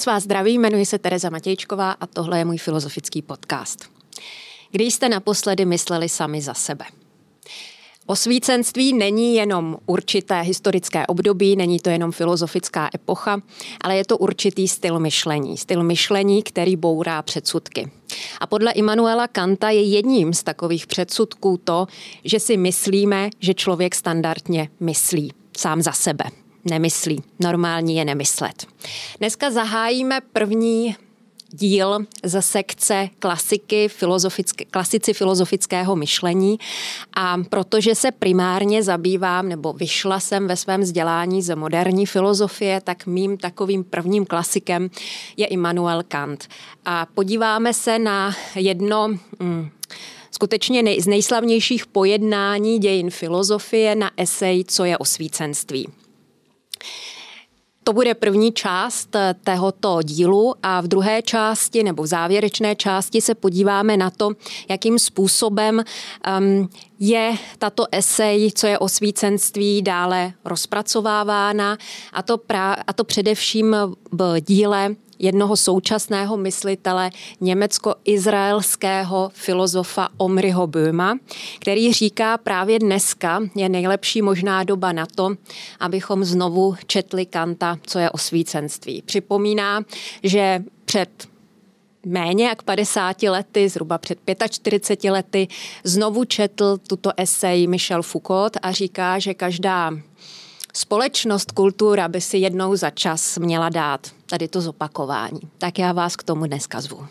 Moc vás zdraví, jmenuji se Tereza Matějčková a tohle je můj filozofický podcast. Kdy jste naposledy mysleli sami za sebe? Osvícenství není jenom určité historické období, není to jenom filozofická epocha, ale je to určitý styl myšlení. Styl myšlení, který bourá předsudky. A podle Immanuela Kanta je jedním z takových předsudků to, že si myslíme, že člověk standardně myslí sám za sebe nemyslí. Normální je nemyslet. Dneska zahájíme první díl ze sekce klasiky, filozofické, klasici filozofického myšlení a protože se primárně zabývám, nebo vyšla jsem ve svém vzdělání ze moderní filozofie, tak mým takovým prvním klasikem je Immanuel Kant. A podíváme se na jedno... Hmm, skutečně nej, z nejslavnějších pojednání dějin filozofie na esej Co je osvícenství. To bude první část eh, tohoto dílu a v druhé části nebo v závěrečné části se podíváme na to, jakým způsobem um, je tato esej, co je osvícenství, dále rozpracovávána a to, pra, a to především v díle jednoho současného myslitele německo-izraelského filozofa Omriho Böhma, který říká právě dneska je nejlepší možná doba na to, abychom znovu četli Kanta, co je osvícenství. Připomíná, že před méně jak 50 lety, zhruba před 45 lety, znovu četl tuto esej Michel Foucault a říká, že každá společnost, kultura by si jednou za čas měla dát tady to zopakování. Tak já vás k tomu dneska zvu.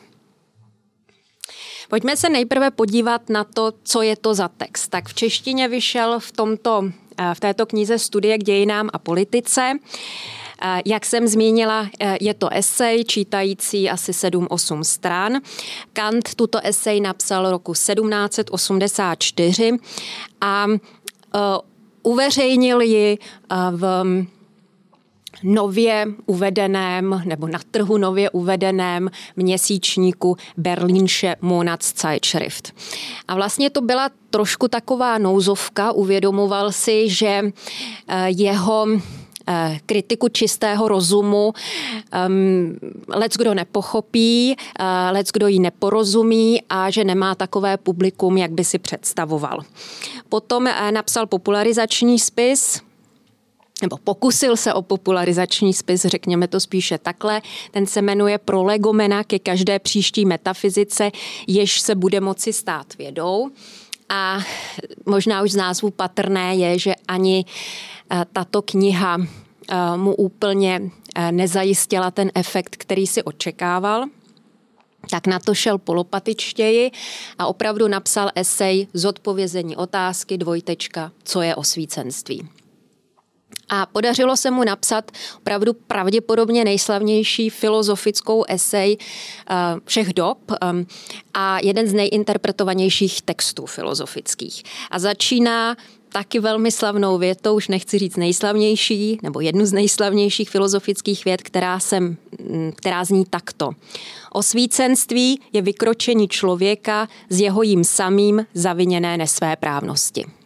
Pojďme se nejprve podívat na to, co je to za text. Tak v češtině vyšel v, tomto, eh, v této knize Studie k dějinám a politice. Eh, jak jsem zmínila, eh, je to esej čítající asi 7-8 stran. Kant tuto esej napsal roku 1784 a uveřejnil ji v nově uvedeném nebo na trhu nově uvedeném měsíčníku Berlínsche Monatszeitschrift. A vlastně to byla trošku taková nouzovka, uvědomoval si, že eh, jeho eh, kritiku čistého rozumu um, lec kdo nepochopí, uh, lec kdo ji neporozumí a že nemá takové publikum, jak by si představoval. Potom uh, napsal popularizační spis, nebo pokusil se o popularizační spis, řekněme to spíše takhle. Ten se jmenuje Prolegomena ke každé příští metafyzice, jež se bude moci stát vědou. A možná už z názvu patrné je, že ani eh, tato kniha eh, mu úplně eh, nezajistila ten efekt, který si očekával. Tak na to šel polopatičtěji a opravdu napsal esej Zodpovězení otázky dvojtečka, co je osvícenství. A podařilo se mu napsat opravdu pravděpodobně nejslavnější filozofickou esej eh, všech dob eh, a jeden z nejinterpretovanějších textů filozofických. A začíná taky velmi slavnou větou, už nechci říct nejslavnější, nebo jednu z nejslavnějších filozofických věd, která, sem, mm, která zní takto. Osvícenství je vykročení člověka z jeho jím samým zaviněné nesvéprávnosti.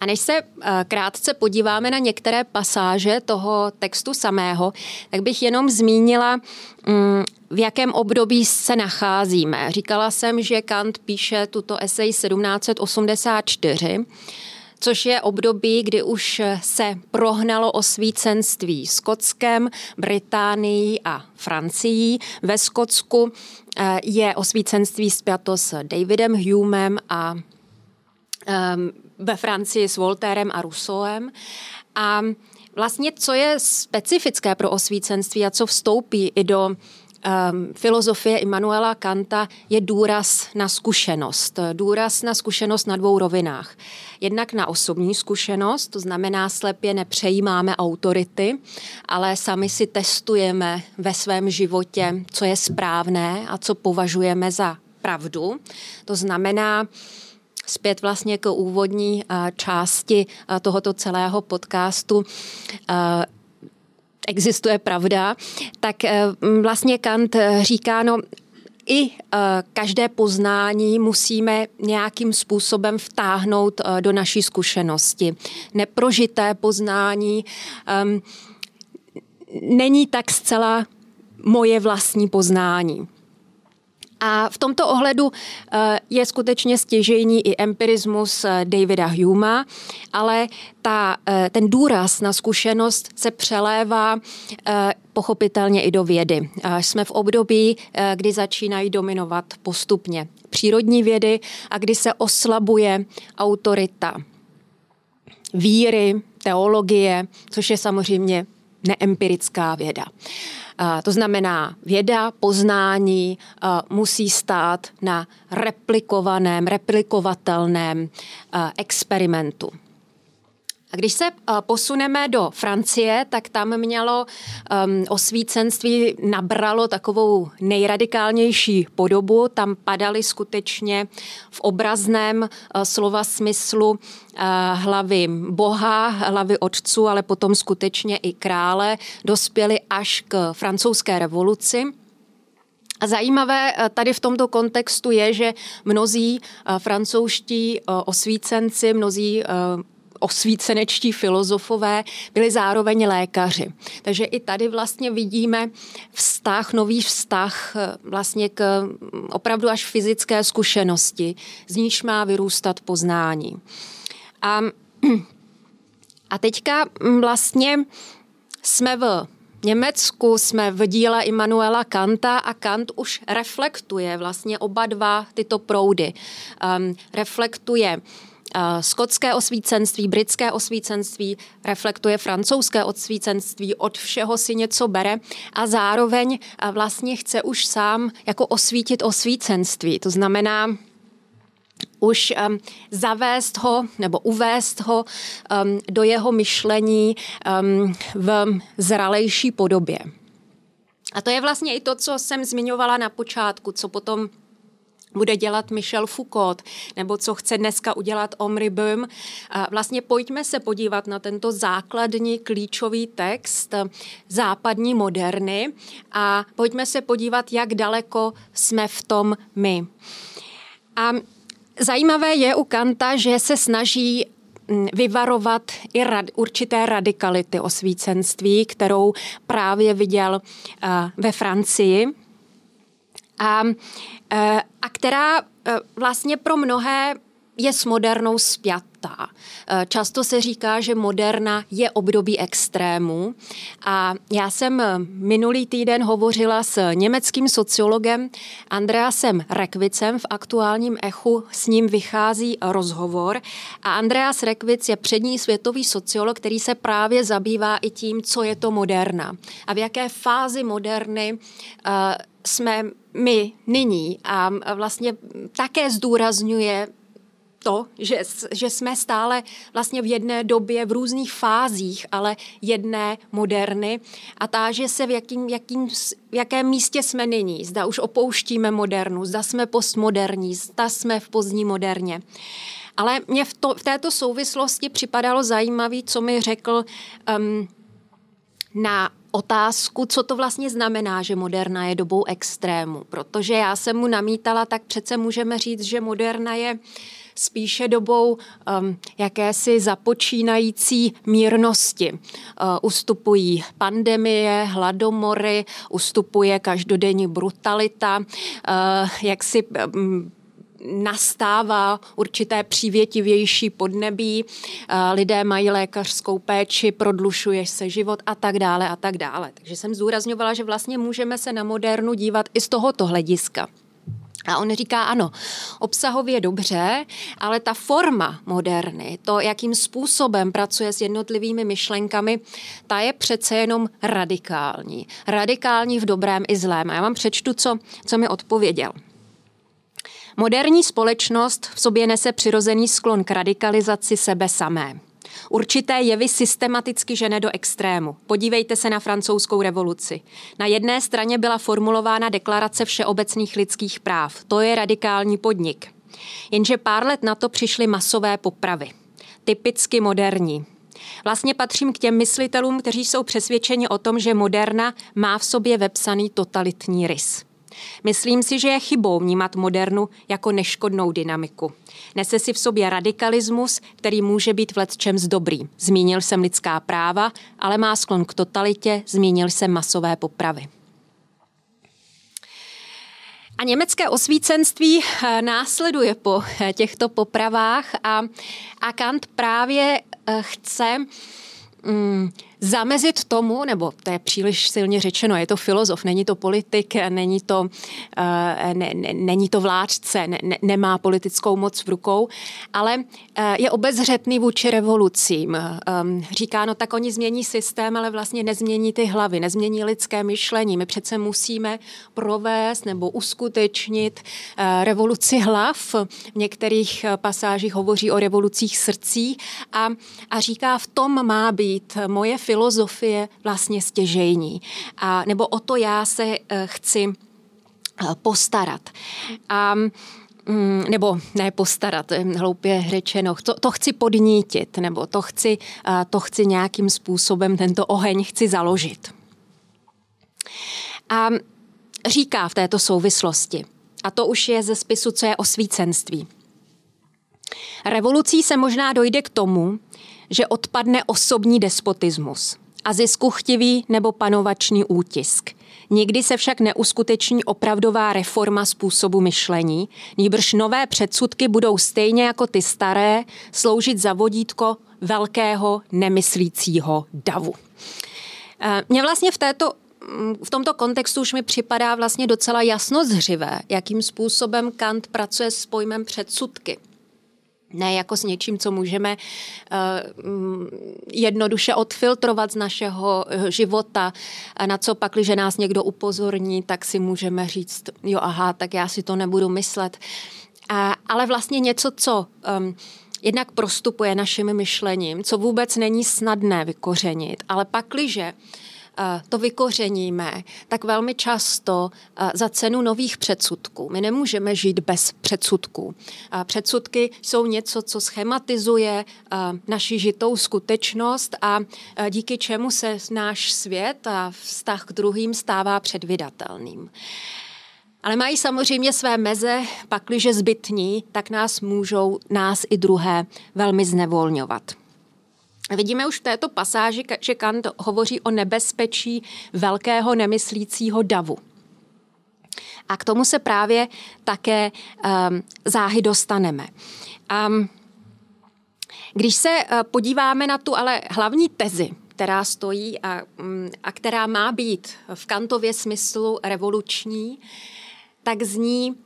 A než se eh, krátce podíváme na některé pasáže toho textu samého, tak bych jenom zmínila, mm, v jakém období se nacházíme. Říkala jsem, že Kant píše tuto esej 1784, což je období, kdy už se prohnalo osvícenství Skotskem, Británií a Francií. Ve Skotsku eh, je osvícenství spjato s Davidem Humem a um, ve Francii s Voltérem a Rousseauem. A vlastně, co je specifické pro osvícenství a co vstoupí i do um, filozofie Immanuela Kanta je důraz na zkušenost. Důraz na zkušenost na dvou rovinách. Jednak na osobní zkušenost, to znamená slepě nepřejímáme autority, ale sami si testujeme ve svém životě, co je správné a co považujeme za pravdu. To znamená, zpět vlastně k úvodní části tohoto celého podcastu. existuje pravda, tak vlastně Kant říká, no i každé poznání musíme nějakým způsobem vtáhnout do naší zkušenosti. Neprožité poznání um, není tak zcela moje vlastní poznání. A v tomto ohledu eh, je skutečně stěžejní i empirismus eh, Davida Huma, ale ta, eh, ten důraz na zkušenost se přelévá pochopitelně i do vědy. Jsme v období, kdy začínají dominovat postupně přírodní vědy a kdy se oslabuje autorita víry, teologie, což je samozřejmě neempirická věda. To znamená, věda, poznání musí stát na replikovaném, replikovatelném experimentu. A když se posuneme do Francie, tak tam mělo um, osvícenství, nabralo takovou nejradikálnější podobu. Tam padaly skutečně v obrazném uh, slova smyslu uh, hlavy boha, hlavy otců, ale potom skutečně i krále, dospěli až k francouzské revoluci. A zajímavé tady v tomto kontextu je, že mnozí francouzští osvícenci, mnozí osvícenečtí filozofové byli zároveň lékaři. Takže i tady vlastně vidíme vztah, nový vztah eh, vlastně k mm, opravdu až fyzické zkušenosti, z níž má vyrůstat poznání. A, a teďka mm, vlastně jsme v Německu jsme v díle Immanuela Kanta a Kant už reflektuje vlastně oba dva tyto proudy. Um, reflektuje skotské osvícenství, britské osvícenství, reflektuje francouzské osvícenství, od všeho si něco bere a zároveň vlastně chce už sám jako osvítit osvícenství. To znamená, už um, zavést ho nebo uvést ho um, do jeho myšlení um, v zralejší podobě. A to je vlastně i to, co jsem zmiňovala na počátku, co potom bude dělat Michel Foucault, nebo co chce dneska udělat Omri Böhm. Vlastně pojďme se podívat na tento základní klíčový text západní moderny a pojďme se podívat, jak daleko jsme v tom my. A zajímavé je u Kanta, že se snaží mm, vyvarovat i rad, určité radikality osvícenství, kterou právě viděl uh, ve Francii. A Eh, a která eh, vlastně pro mnohé je s modernou spjatá. Eh, často se říká, že moderna je období extrému a já jsem minulý týden hovořila s německým sociologem Andreasem Rekvicem v aktuálním echu, s ním vychází rozhovor a Andreas Rekvic je přední světový sociolog, který se právě zabývá i tím, co je to moderna a v jaké fázi moderny jsme my nyní a vlastně také zdůrazňuje to, že, že jsme stále vlastně v jedné době v různých fázích, ale jedné moderny a táže se, v, jakým, jakým, v jakém místě jsme nyní. Zda už opouštíme modernu, zda jsme postmoderní, zda jsme v pozdní moderně. Ale mě v, to, v této souvislosti připadalo zajímavé, co mi řekl um, na otázku, co to vlastně znamená, že moderna je dobou extrému. Protože já jsem mu namítala, tak přece můžeme říct, že moderna je spíše dobou um, jakési započínající mírnosti. Uh, ustupují pandemie, hladomory, ustupuje každodenní brutalita, uh, jak si um, nastává určité přívětivější podnebí, lidé mají lékařskou péči, prodlušuje se život a tak dále a tak dále. Takže jsem zdůrazňovala, že vlastně můžeme se na modernu dívat i z tohoto hlediska. A on říká, ano, obsahově dobře, ale ta forma moderny, to, jakým způsobem pracuje s jednotlivými myšlenkami, ta je přece jenom radikální. Radikální v dobrém i zlém. A já vám přečtu, co, co mi odpověděl. Moderní společnost v sobě nese přirozený sklon k radikalizaci sebe samé. Určité jevy systematicky žene do extrému. Podívejte se na francouzskou revoluci. Na jedné straně byla formulována deklarace všeobecných lidských práv. To je radikální podnik. Jenže pár let na to přišly masové popravy. Typicky moderní. Vlastně patřím k těm myslitelům, kteří jsou přesvědčeni o tom, že moderna má v sobě vepsaný totalitní rys. Myslím si, že je chybou vnímat modernu jako neškodnou dynamiku. Nese si v sobě radikalismus, který může být v čem dobrý. Zmínil jsem lidská práva, ale má sklon k totalitě, zmínil jsem masové popravy. A německé osvícenství eh, následuje po eh, těchto popravách a, a Kant právě eh, chce mm, zamezit tomu, nebo to je příliš silně řečeno, je to filozof, není to politik, není to, eh, ne, ne, není to vládce, ne, ne, nemá politickou moc v rukou, ale eh, je obezřetný vůči revolucím. Ehm, říká, no tak oni změní systém, ale vlastně nezmění ty hlavy, nezmění lidské myšlení. My přece musíme provést nebo uskutečnit eh, revoluci hlav. V některých pasážích hovoří o revolucích srdcí a, a říká, v tom má být moje filozofie vlastně stěžejní. A, nebo o to já se eh, chci eh, postarat. A mm, nebo ne postarat, hloupě řečeno, to, to chci podnítit, nebo to chci, eh, to chci nějakým způsobem, tento oheň chci založit. A říká v této souvislosti, a to už je ze spisu, co je osvícenství. Revolucí se možná dojde k tomu, že odpadne osobní despotismus a ziskuchtivý nebo panovačný útisk. Nikdy se však neuskuteční opravdová reforma způsobu myšlení, nýbrž nové předsudky budou stejně jako ty staré sloužit za vodítko velkého nemyslícího davu. Eh, mně vlastně v této mm, v tomto kontextu už mi připadá vlastně docela jasno zřivé, jakým způsobem Kant pracuje s pojmem předsudky ne jako s něčím, co můžeme uh, jednoduše odfiltrovat z našeho eh, života, na co pak, když nás někdo upozorní, tak si můžeme říct, jo aha, tak já si to nebudu myslet. A, ale vlastně něco, co um, jednak prostupuje naším myšlením, co vůbec není snadné vykořenit, ale pakliže uh, to vykořeníme, tak velmi často za cenu nových předsudků. My nemůžeme žít bez předsudků. Předsudky jsou něco, co schematizuje naši žitou skutečnost a díky čemu se náš svět a vztah k druhým stává předvydatelným. Ale mají samozřejmě své meze, pakliže zbytní, tak nás můžou, nás i druhé, velmi znevolňovat. Vidíme už v této pasáži, že Kant hovoří o nebezpečí velkého nemyslícího davu. A k tomu se právě také um, záhy dostaneme. Um, když se uh, podíváme na tu ale hlavní tezi, která stojí a, um, a která má být v Kantově smyslu revoluční, tak zní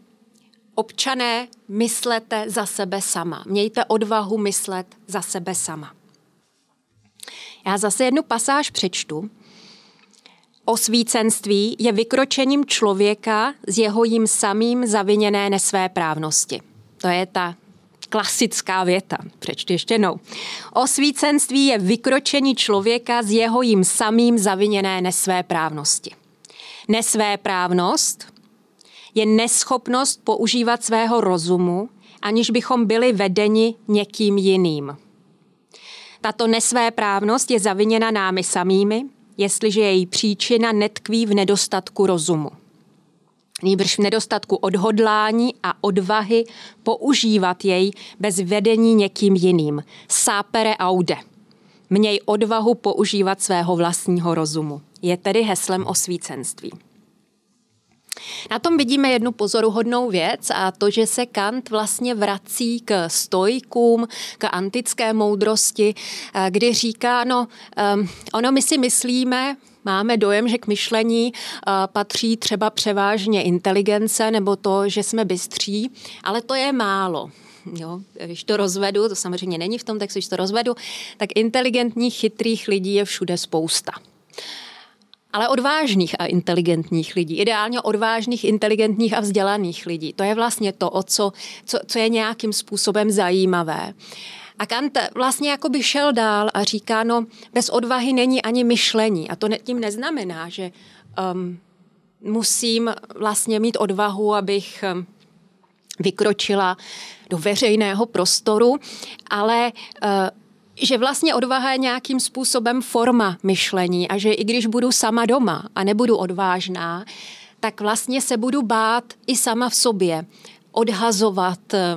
občané, myslete za sebe sama. Mějte odvahu myslet za sebe sama. Já zase jednu pasáž přečtu. Osvícenství je vykročením člověka z jeho jim samým zaviněné nesvé právnosti. To je ta klasická věta. Přečtu ještě jednou. Osvícenství je vykročení člověka z jeho jim samým zaviněné nesvé právnosti. Nesvé právnost je neschopnost používat svého rozumu, aniž bychom byli vedeni někým jiným. Tato nesvéprávnost je zaviněna námi samými, jestliže její příčina netkví v nedostatku rozumu. Nýbrž v nedostatku odhodlání a odvahy používat jej bez vedení někým jiným. Sápere aude. Měj odvahu používat svého vlastního rozumu. Je tedy heslem osvícenství. Na tom vidíme jednu pozoruhodnou věc a to, že se Kant vlastně vrací k stojkům, k antické moudrosti, eh, kdy říká, no um, ono my si myslíme, máme dojem, že k myšlení uh, patří třeba převážně inteligence nebo to, že jsme bystří, ale to je málo. Jo, když to rozvedu, to samozřejmě není v tom textu, když to rozvedu, tak inteligentních, chytrých lidí je všude spousta ale odvážných a inteligentních lidí. Ideálně odvážných, inteligentních a vzdělaných lidí. To je vlastně to, o co, co, co je nějakým způsobem zajímavé. A Kant vlastně jako by šel dál a říká, no bez odvahy není ani myšlení. A to tím neznamená, že um, musím vlastně mít odvahu, abych um, vykročila do veřejného prostoru, ale uh, že vlastně odvaha je nějakým způsobem forma myšlení a že i když budu sama doma a nebudu odvážná, tak vlastně se budu bát i sama v sobě odhazovat eh,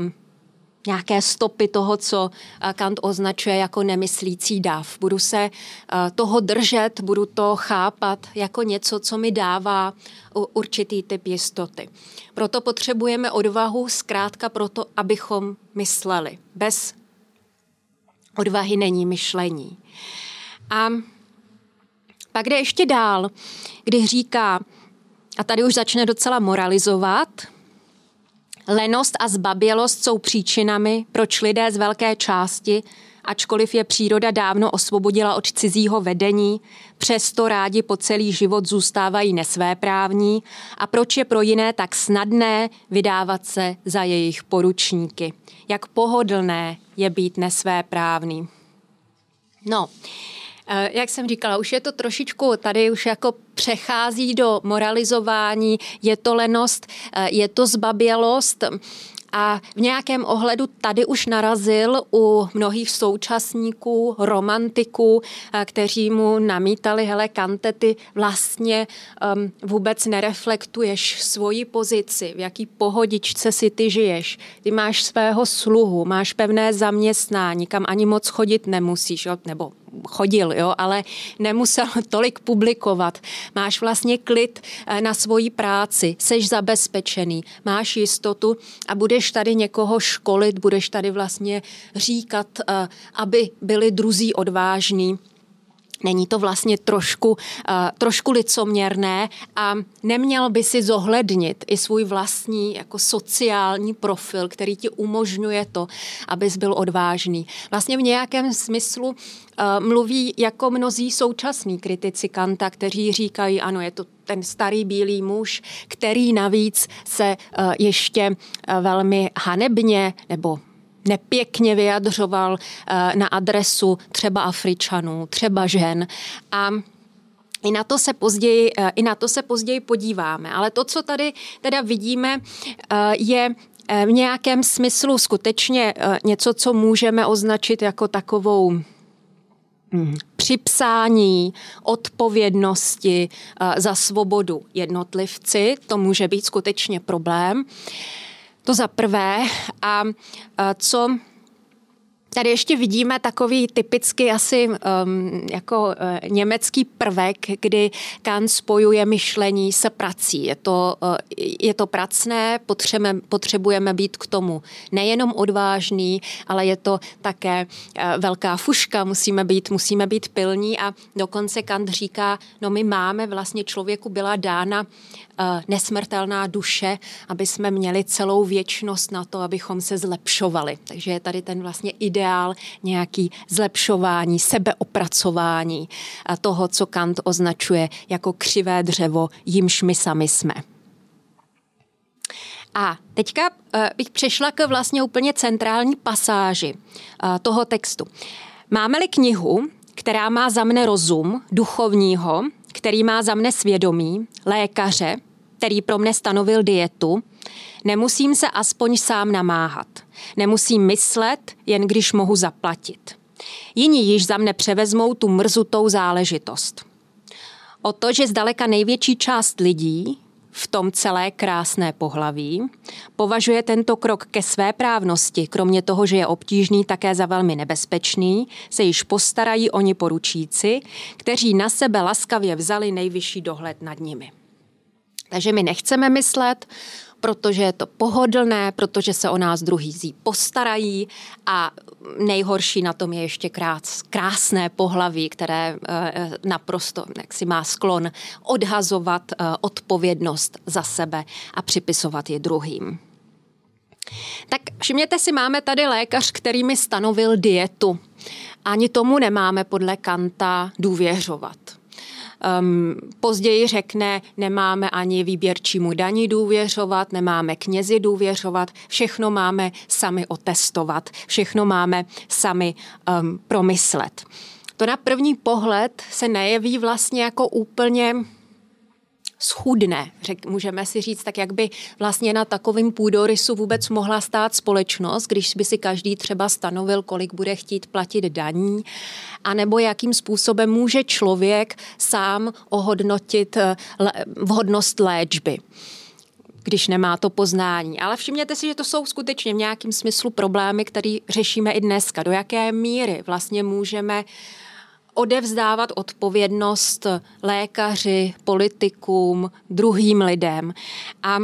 nějaké stopy toho, co eh, Kant označuje jako nemyslící dav. Budu se eh, toho držet, budu to chápat jako něco, co mi dává určitý typ jistoty. Proto potřebujeme odvahu zkrátka proto, abychom mysleli. Bez odvahy není myšlení. A pak jde ještě dál, kdy říká, a tady už začne docela moralizovat, lenost a zbabělost jsou příčinami, proč lidé z velké části, ačkoliv je příroda dávno osvobodila od cizího vedení, přesto rádi po celý život zůstávají nesvéprávní a proč je pro jiné tak snadné vydávat se za jejich poručníky. Jak pohodlné je být nesvéprávný. No, Eh, jak jsem říkala, už je to trošičku, tady už jako přechází do moralizování, je to lenost, eh, je to zbabělost. A v nějakém ohledu tady už narazil u mnohých současníků, romantiků, eh, kteří mu namítali, hele, kantety vlastně um, vůbec nereflektuješ svoji pozici, v jaký pohodičce si ty žiješ. Ty máš svého sluhu, máš pevné zaměstnání, kam ani moc chodit nemusíš, jo? nebo chodil, jo, ale nemusel tolik publikovat. Máš vlastně klid eh, na svoji práci, seš zabezpečený, máš jistotu a budeš tady někoho školit, budeš tady vlastně říkat, eh, aby byli druzí odvážní. Není to vlastně trošku, uh, trošku licoměrné a neměl by si zohlednit i svůj vlastní jako sociální profil, který ti umožňuje to, abys byl odvážný. Vlastně v nějakém smyslu uh, mluví jako mnozí současní kritici Kanta, kteří říkají, ano, je to ten starý bílý muž, který navíc se uh, ještě uh, velmi hanebně nebo nepěkně vyjadřoval eh, na adresu třeba Afričanů, třeba žen. A i na, to se později, eh, I na to se později podíváme. Ale to, co tady teda vidíme, eh, je v nějakém smyslu skutečně něco, co můžeme označit jako takovou hm, připsání odpovědnosti za svobodu jednotlivci. To může být skutečně problém. To za prvé. A co Tady ještě vidíme takový typicky asi um, jako uh, německý prvek, kdy Kant spojuje myšlení se prací. Je to, uh, je to pracné, potřebujeme, potřebujeme být k tomu nejenom odvážný, ale je to také uh, velká fuška, musíme být, musíme být pilní a dokonce Kant říká, no my máme, vlastně člověku byla dána uh, nesmrtelná duše, aby jsme měli celou věčnost na to, abychom se zlepšovali. Takže je tady ten vlastně ideál ideál, nějaký zlepšování, sebeopracování toho, co Kant označuje jako křivé dřevo, jimž my sami jsme. A teďka eh, bych přešla k vlastně úplně centrální pasáži eh, toho textu. Máme-li knihu, která má za mne rozum duchovního, který má za mne svědomí, lékaře, který pro mne stanovil dietu, nemusím se aspoň sám namáhat. Nemusím myslet, jen když mohu zaplatit. Jiní již za mne převezmou tu mrzutou záležitost. O to, že zdaleka největší část lidí, v tom celé krásné pohlaví, považuje tento krok ke své právnosti, kromě toho, že je obtížný, také za velmi nebezpečný, se již postarají oni poručíci, kteří na sebe laskavě vzali nejvyšší dohled nad nimi. Takže my nechceme myslet, protože je to pohodlné, protože se o nás druhý postarají a nejhorší na tom je ještě krás, krásné pohlaví, které eh, naprosto jak si má sklon odhazovat eh, odpovědnost za sebe a připisovat je druhým. Tak všimněte si, máme tady lékař, který mi stanovil dietu. Ani tomu nemáme podle Kanta důvěřovat. Um, později řekne, nemáme ani výběrčímu daní důvěřovat, nemáme knězi důvěřovat, všechno máme sami otestovat, všechno máme sami um, promyslet. To na první pohled se nejeví vlastně jako úplně schudne, řek, můžeme si říct, tak jak by vlastně na takovým půdorysu vůbec mohla stát společnost, když by si každý třeba stanovil, kolik bude chtít platit daní, anebo jakým způsobem může člověk sám ohodnotit eh, vhodnost léčby když nemá to poznání. Ale všimněte si, že to jsou skutečně v nějakém smyslu problémy, které řešíme i dneska. Do jaké míry vlastně můžeme uh, odevzdávat odpovědnost lékaři, politikům, druhým lidem. A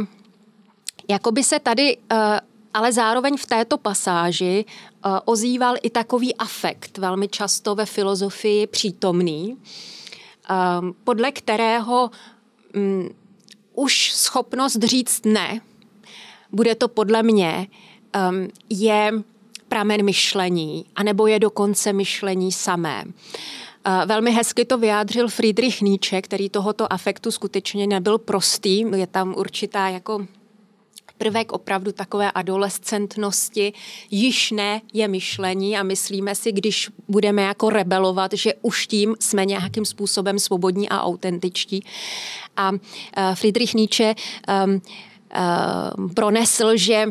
jako by se tady eh, ale zároveň v této pasáži eh, ozýval i takový afekt, velmi často ve filozofii přítomný, eh, podle kterého mm, už schopnost říct ne, bude to podle mě, je pramen myšlení, anebo je dokonce myšlení samé. Velmi hezky to vyjádřil Friedrich Nietzsche, který tohoto afektu skutečně nebyl prostý. Je tam určitá jako prvek opravdu takové adolescentnosti, již ne je myšlení a myslíme si, když budeme jako rebelovat, že už tím jsme nějakým způsobem svobodní a autentičtí. A Friedrich Nietzsche um, um, pronesl, že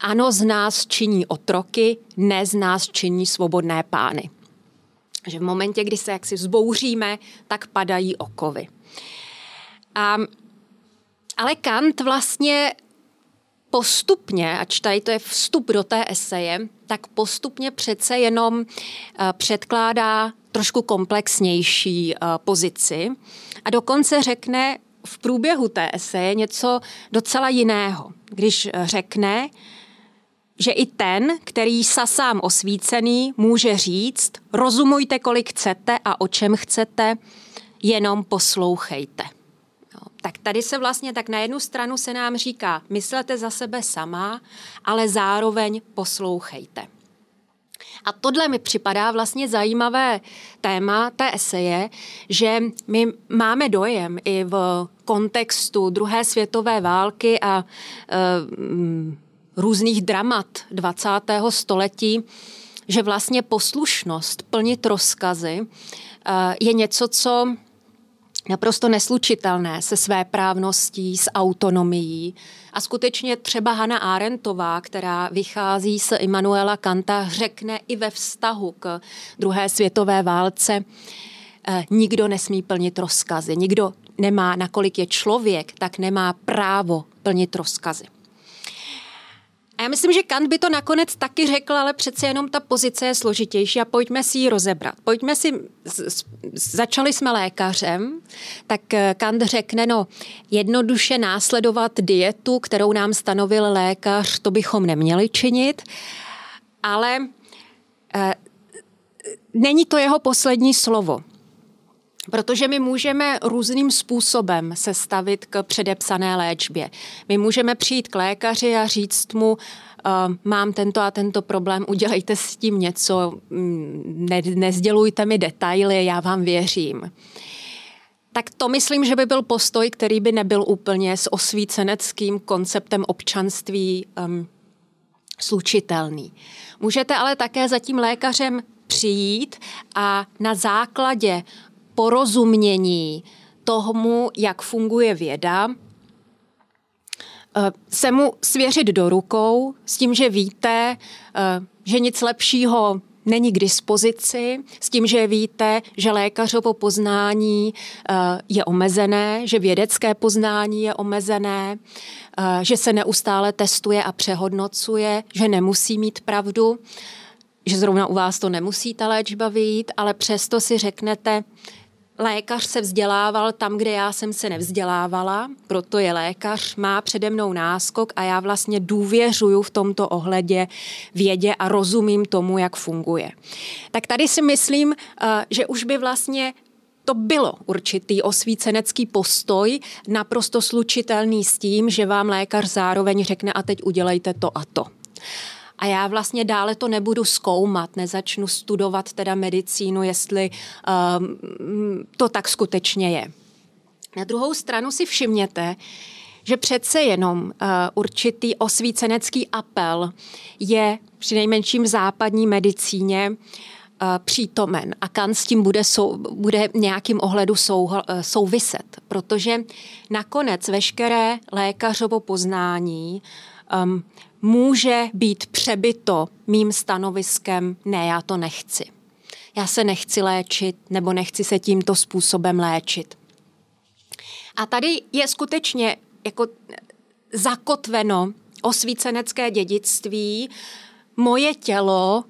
ano, z nás činí otroky, ne z nás činí svobodné pány že v momentě, kdy se jaksi vzbouříme, tak padají okovy. A, ale Kant vlastně postupně, ač tady to je vstup do té eseje, tak postupně přece jenom eh, předkládá trošku komplexnější eh, pozici a dokonce řekne v průběhu té eseje něco docela jiného. Když řekne, že i ten, který sa sám osvícený, může říct, rozumujte, kolik chcete a o čem chcete, jenom poslouchejte. No, tak tady se vlastně tak na jednu stranu se nám říká, myslete za sebe sama, ale zároveň poslouchejte. A tohle mi připadá vlastně zajímavé téma té eseje, že my máme dojem i v kontextu druhé světové války a e, různých dramat 20. století, že vlastně poslušnost, plnit rozkazy eh, je něco, co naprosto neslučitelné se své právností, s autonomií. A skutečně třeba Hanna Arendtová, která vychází z Immanuela Kanta, řekne i ve vztahu k druhé světové válce, eh, nikdo nesmí plnit rozkazy. Nikdo nemá, nakolik je člověk, tak nemá právo plnit rozkazy. A já myslím, že Kant by to nakonec taky řekl, ale přece jenom ta pozice je složitější a pojďme si ji rozebrat. Pojďme si, začali jsme lékařem, tak eh, Kant řekne, no jednoduše následovat dietu, kterou nám stanovil lékař, to bychom neměli činit, ale e, není to jeho poslední slovo. Protože my můžeme různým způsobem se stavit k předepsané léčbě. My můžeme přijít k lékaři a říct mu, uh, mám tento a tento problém, udělejte s tím něco, mm, ne, nezdělujte mi detaily, já vám věřím. Tak to myslím, že by byl postoj, který by nebyl úplně s osvíceneckým konceptem občanství um, slučitelný. Můžete ale také za tím lékařem přijít a na základě porozumění tomu, jak funguje věda, eh, se mu svěřit do rukou s tím, že víte, eh, že nic lepšího není k dispozici, s tím, že víte, že lékařovo poznání eh, je omezené, že vědecké poznání je omezené, že se neustále testuje a přehodnocuje, že nemusí mít pravdu, že zrovna u vás to nemusí ta léčba vyjít, ale přesto si řeknete, Lékař se vzdělával tam, kde já jsem se nevzdělávala, proto je lékař, má přede mnou náskok a já vlastně důvěřuju v tomto ohledě vědě a rozumím tomu, jak funguje. Tak tady si myslím, eh, že už by vlastně to bylo určitý osvícenecký postoj, naprosto slučitelný s tím, že vám lékař zároveň řekne a teď udělejte to a to a já vlastně dále to nebudu zkoumat, nezačnu studovat teda medicínu, jestli um, to tak skutečně je. Na druhou stranu si všimněte, že přece jenom uh, určitý osvícenecký apel je při nejmenším západní medicíně přítomen a Kant s tím bude, sou, bude nějakým ohledu sou, souviset, protože nakonec veškeré lékařovo poznání um, může být přebyto mým stanoviskem, ne, já to nechci. Já se nechci léčit nebo nechci se tímto způsobem léčit. A tady je skutečně jako zakotveno osvícenecké dědictví, moje tělo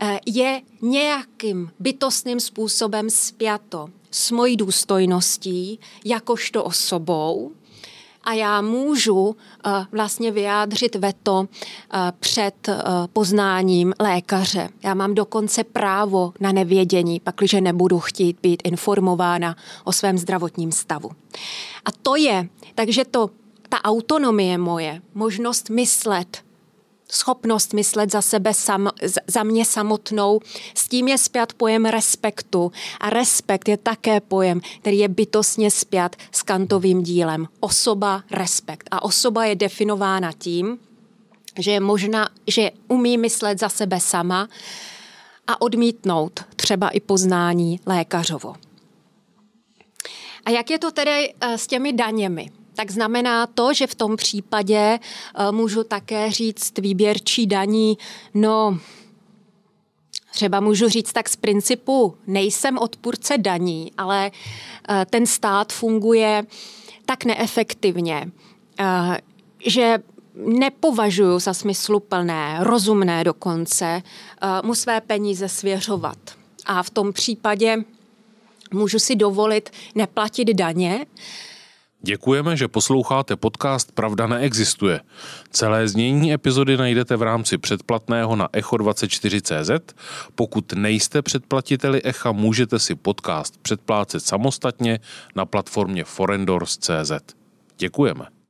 eh, je nějakým bytostným způsobem spjato s mojí důstojností, jakožto osobou, a já můžu eh, vlastně vyjádřit veto eh, před poznáním lékaře. Já mám dokonce právo na nevědění, pakliže nebudu chtít být informována o svém zdravotním stavu. A to je, takže to ta autonomie moje, možnost myslet, schopnost myslet za sebe sam, za mě samotnou, s tím je spjat pojem respektu. A respekt je také pojem, který je bytostně spjat s kantovým dílem. Osoba, respekt. A osoba je definována tím, že je možná, že umí myslet za sebe sama a odmítnout třeba i poznání lékařovo. A jak je to tedy eh, s těmi daněmi? Tak znamená to, že v tom případě eh, můžu také říct výběrčí daní, no třeba můžu říct tak z principu, nejsem odpůrce daní, ale eh, ten stát funguje tak neefektivně, eh, že nepovažuji za smysluplné, rozumné dokonce, mu své peníze svěřovat. A v tom případě můžu si dovolit neplatit daně, Děkujeme, že posloucháte podcast Pravda neexistuje. Celé znění epizody najdete v rámci předplatného na echo24.cz. Pokud nejste předplatiteli Echa, můžete si podcast předplácet samostatně na platformě forendors.cz. Děkujeme.